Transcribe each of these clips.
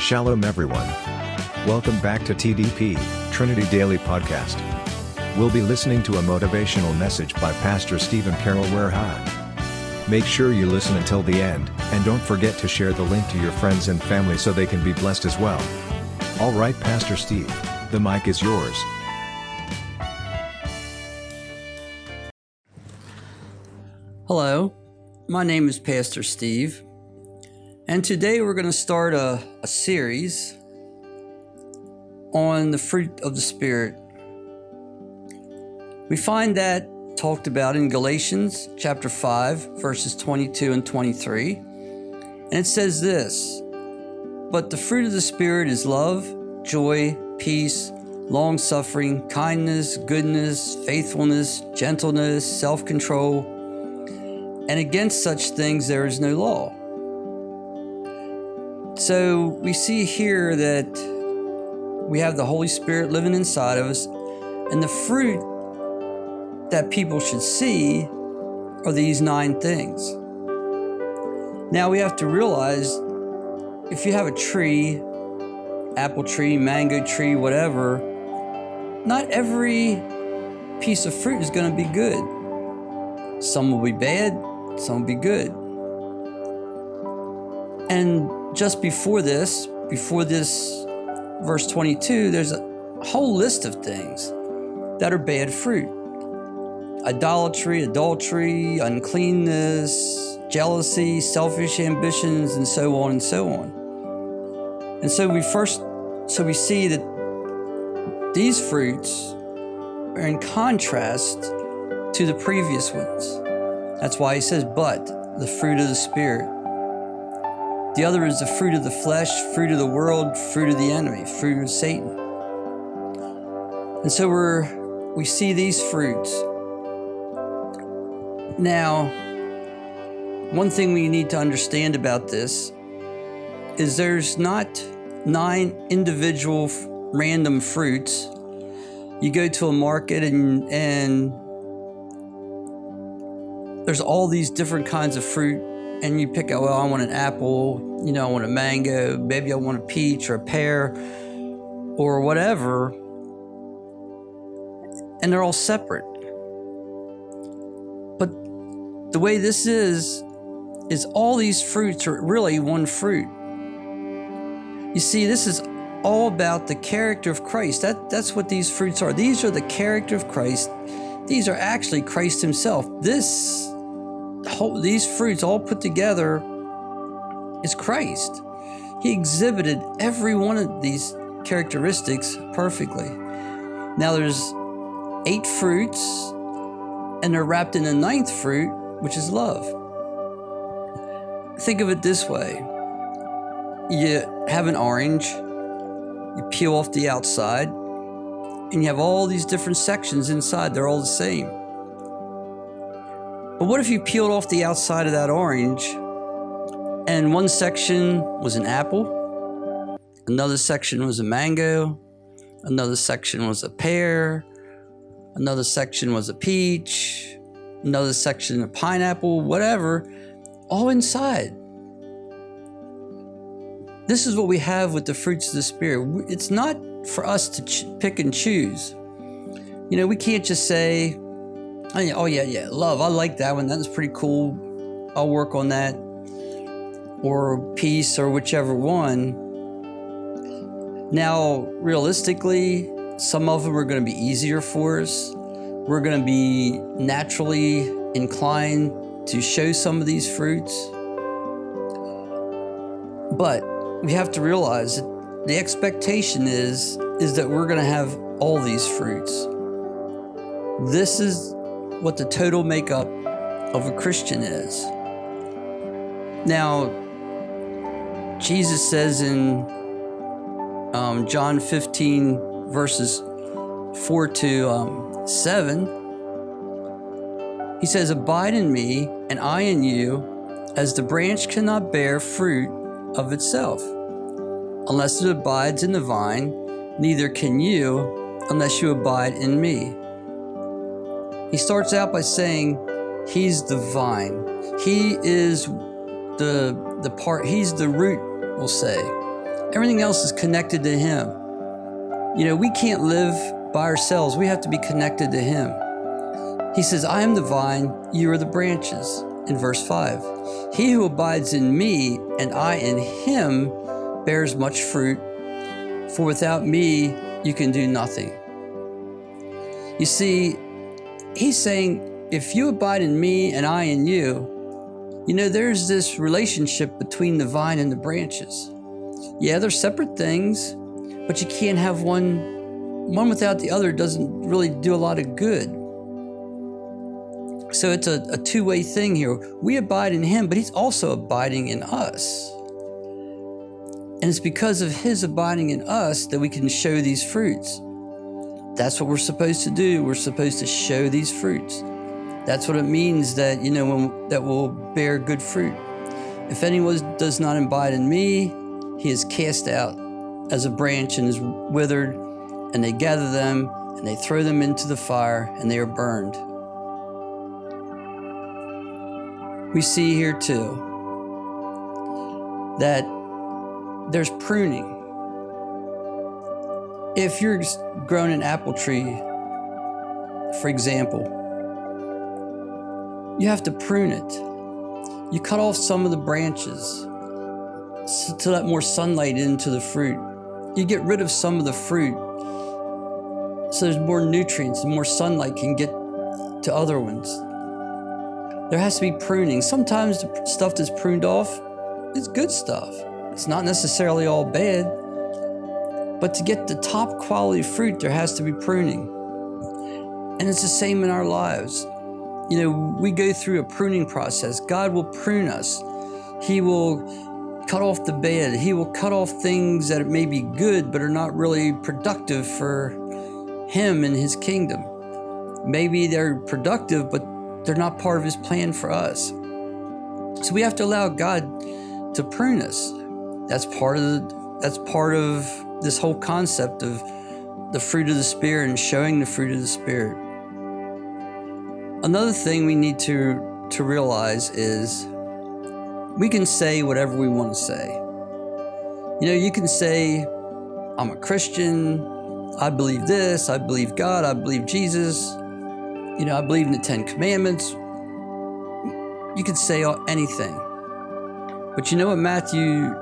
Shalom, everyone. Welcome back to TDP, Trinity Daily Podcast. We'll be listening to a motivational message by Pastor Stephen Carroll Warehime. Make sure you listen until the end, and don't forget to share the link to your friends and family so they can be blessed as well. All right, Pastor Steve, the mic is yours. Hello, my name is Pastor Steve, and today we're going to start a, a series on the fruit of the Spirit. We find that talked about in Galatians chapter 5, verses 22 and 23. And it says this But the fruit of the Spirit is love, joy, peace, long suffering, kindness, goodness, faithfulness, gentleness, self control and against such things there is no law. So we see here that we have the Holy Spirit living inside of us, and the fruit that people should see are these nine things. Now we have to realize if you have a tree, apple tree, mango tree, whatever, not every piece of fruit is going to be good. Some will be bad, some will be good. And just before this, before this verse 22, there's a whole list of things that are bad fruit idolatry, adultery, uncleanness, jealousy, selfish ambitions, and so on and so on. And so we first, so we see that these fruits are in contrast to the previous ones. That's why he says, but the fruit of the Spirit. The other is the fruit of the flesh, fruit of the world, fruit of the enemy, fruit of Satan. And so we're, we see these fruits. Now, one thing we need to understand about this is there's not nine individual random fruits. You go to a market and, and there's all these different kinds of fruit and you pick out well i want an apple you know i want a mango maybe i want a peach or a pear or whatever. And they're all separate. But the way this is is all these fruits are really one fruit. You see this is all about the character of christ. That that's what these fruits are. These are the character of christ. These are actually christ himself. This whole, these fruits all put together is Christ. He exhibited every one of these characteristics perfectly. Now there's eight fruits, and they're wrapped in a ninth fruit, which is love. Think of it this way you have an orange, you peel off the outside, and you have all these different sections inside. They're all the same. But what if you peeled off the outside of that orange and one section was an apple, another section was a mango, another section was a pear, another section was a peach, another section a pineapple, whatever, all inside. This is what we have with the fruits of the Spirit. It's not for us to ch- pick and choose. You know, we can't just say, Oh, oh yeah, yeah, love. I like that one. That's pretty cool. I'll work on that. Or peace, or whichever one. Now, realistically, some of them are going to be easier for us. We're going to be naturally inclined to show some of these fruits. But we have to realize that the expectation is is that we're going to have all these fruits. This is what the total makeup of a Christian is. Now, Jesus says in um, John 15, verses 4 to um, 7, he says, Abide in me, and I in you, as the branch cannot bear fruit of itself, unless it abides in the vine, neither can you unless you abide in me. He starts out by saying he's the vine. He is the the part he's the root, we'll say. Everything else is connected to Him. You know, we can't live by ourselves, we have to be connected to Him. He says, I am the vine, you are the branches. In verse 5, He who abides in me and I in him bears much fruit, for without me you can do nothing. You see, He's saying, if you abide in me and I in you, you know, there's this relationship between the vine and the branches. Yeah, they're separate things, but you can't have one one without the other doesn't really do a lot of good. So it's a, a two way thing here. We abide in Him, but He's also abiding in us. And it's because of His abiding in us that we can show these fruits. That's what we're supposed to do. We're supposed to show these fruits. That's what it means that, you know, when, that will bear good fruit. If anyone does not abide in me, he is cast out as a branch and is withered, and they gather them and they throw them into the fire and they are burned. We see here too that there's pruning. If you're growing an apple tree, for example, you have to prune it. You cut off some of the branches to let more sunlight into the fruit. You get rid of some of the fruit so there's more nutrients and more sunlight can get to other ones. There has to be pruning. Sometimes the stuff that's pruned off is good stuff. It's not necessarily all bad. But to get the top quality fruit, there has to be pruning. And it's the same in our lives. You know, we go through a pruning process. God will prune us. He will cut off the bad. He will cut off things that may be good but are not really productive for Him and His kingdom. Maybe they're productive, but they're not part of His plan for us. So we have to allow God to prune us. That's part of the, that's part of this whole concept of the fruit of the Spirit and showing the fruit of the Spirit. Another thing we need to, to realize is we can say whatever we want to say. You know, you can say, I'm a Christian, I believe this, I believe God, I believe Jesus, you know, I believe in the Ten Commandments. You can say anything. But you know what Matthew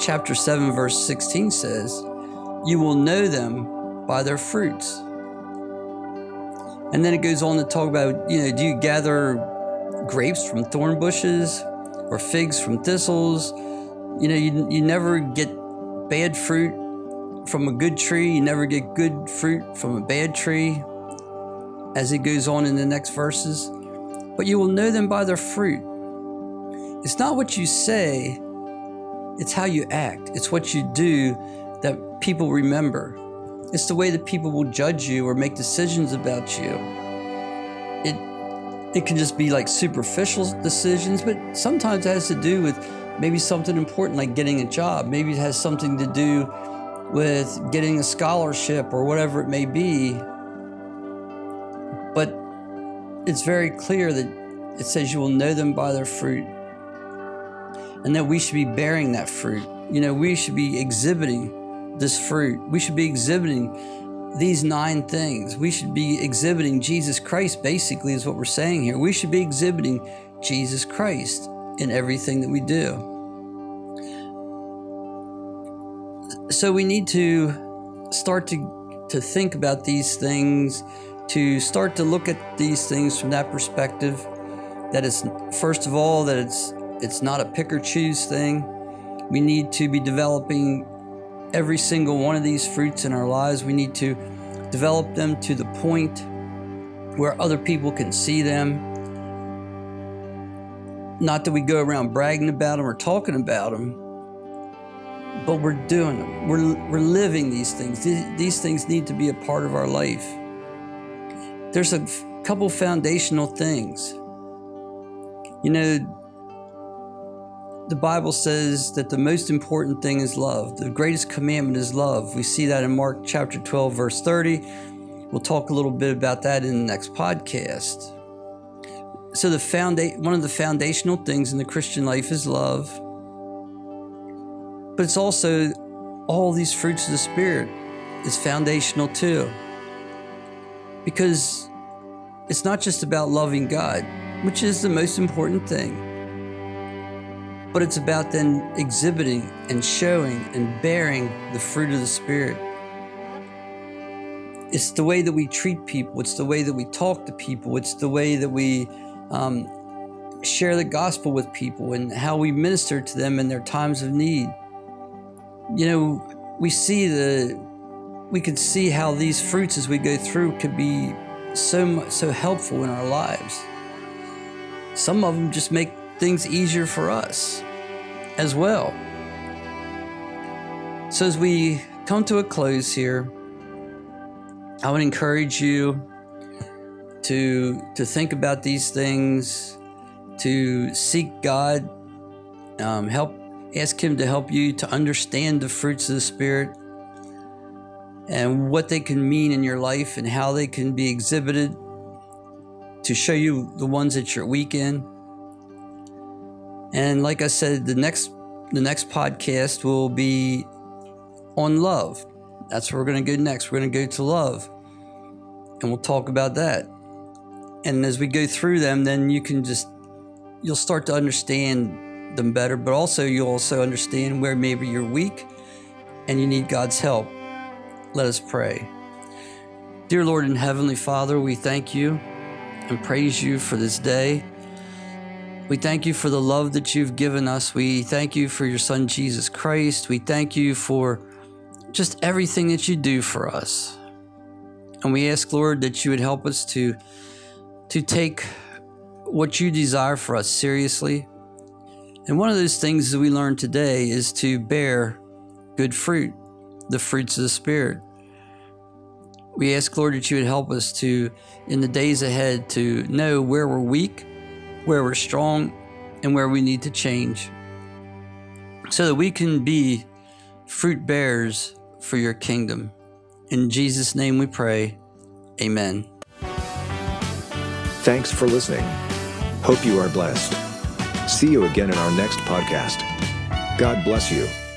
chapter 7, verse 16 says, You will know them by their fruits. And then it goes on to talk about, you know, do you gather grapes from thorn bushes or figs from thistles? You know, you, you never get bad fruit from a good tree, you never get good fruit from a bad tree, as it goes on in the next verses. But you will know them by their fruit. It's not what you say, it's how you act, it's what you do that people remember. It's the way that people will judge you or make decisions about you. It it can just be like superficial decisions, but sometimes it has to do with maybe something important like getting a job. Maybe it has something to do with getting a scholarship or whatever it may be. But it's very clear that it says you will know them by their fruit and that we should be bearing that fruit. You know, we should be exhibiting this fruit. We should be exhibiting these nine things. We should be exhibiting Jesus Christ, basically, is what we're saying here. We should be exhibiting Jesus Christ in everything that we do. So we need to start to, to think about these things, to start to look at these things from that perspective. That it's, first of all, that it's it's not a pick or choose thing. We need to be developing every single one of these fruits in our lives. We need to develop them to the point where other people can see them. Not that we go around bragging about them or talking about them, but we're doing them. We're, we're living these things. These, these things need to be a part of our life. There's a couple foundational things. You know, the Bible says that the most important thing is love. The greatest commandment is love. We see that in Mark chapter 12, verse 30. We'll talk a little bit about that in the next podcast. So the founda- one of the foundational things in the Christian life is love. But it's also all these fruits of the Spirit is foundational too. Because it's not just about loving God, which is the most important thing, but it's about then exhibiting and showing and bearing the fruit of the Spirit. It's the way that we treat people, it's the way that we talk to people, it's the way that we um, share the gospel with people and how we minister to them in their times of need. You know, we see the we can see how these fruits as we go through could be so so helpful in our lives. Some of them just make things easier for us as well. So as we come to a close here, I would encourage you to to think about these things, to seek God, um, help ask Him to help you to understand the fruits of the Spirit and what they can mean in your life and how they can be exhibited to show you the ones that you're weak in. And like I said, the next the next podcast will be on love. That's where we're going to go next. We're going to go to love. And we'll talk about that. And as we go through them, then you can just you'll start to understand them better, but also you'll also understand where maybe you're weak and you need God's help. Let us pray. Dear Lord and Heavenly Father, we thank you and praise you for this day. We thank you for the love that you've given us. We thank you for your Son, Jesus Christ. We thank you for just everything that you do for us. And we ask, Lord, that you would help us to, to take what you desire for us seriously. And one of those things that we learned today is to bear good fruit the fruits of the Spirit. We ask, Lord, that you would help us to, in the days ahead, to know where we're weak, where we're strong, and where we need to change so that we can be fruit bearers for your kingdom. In Jesus' name we pray. Amen. Thanks for listening. Hope you are blessed. See you again in our next podcast. God bless you.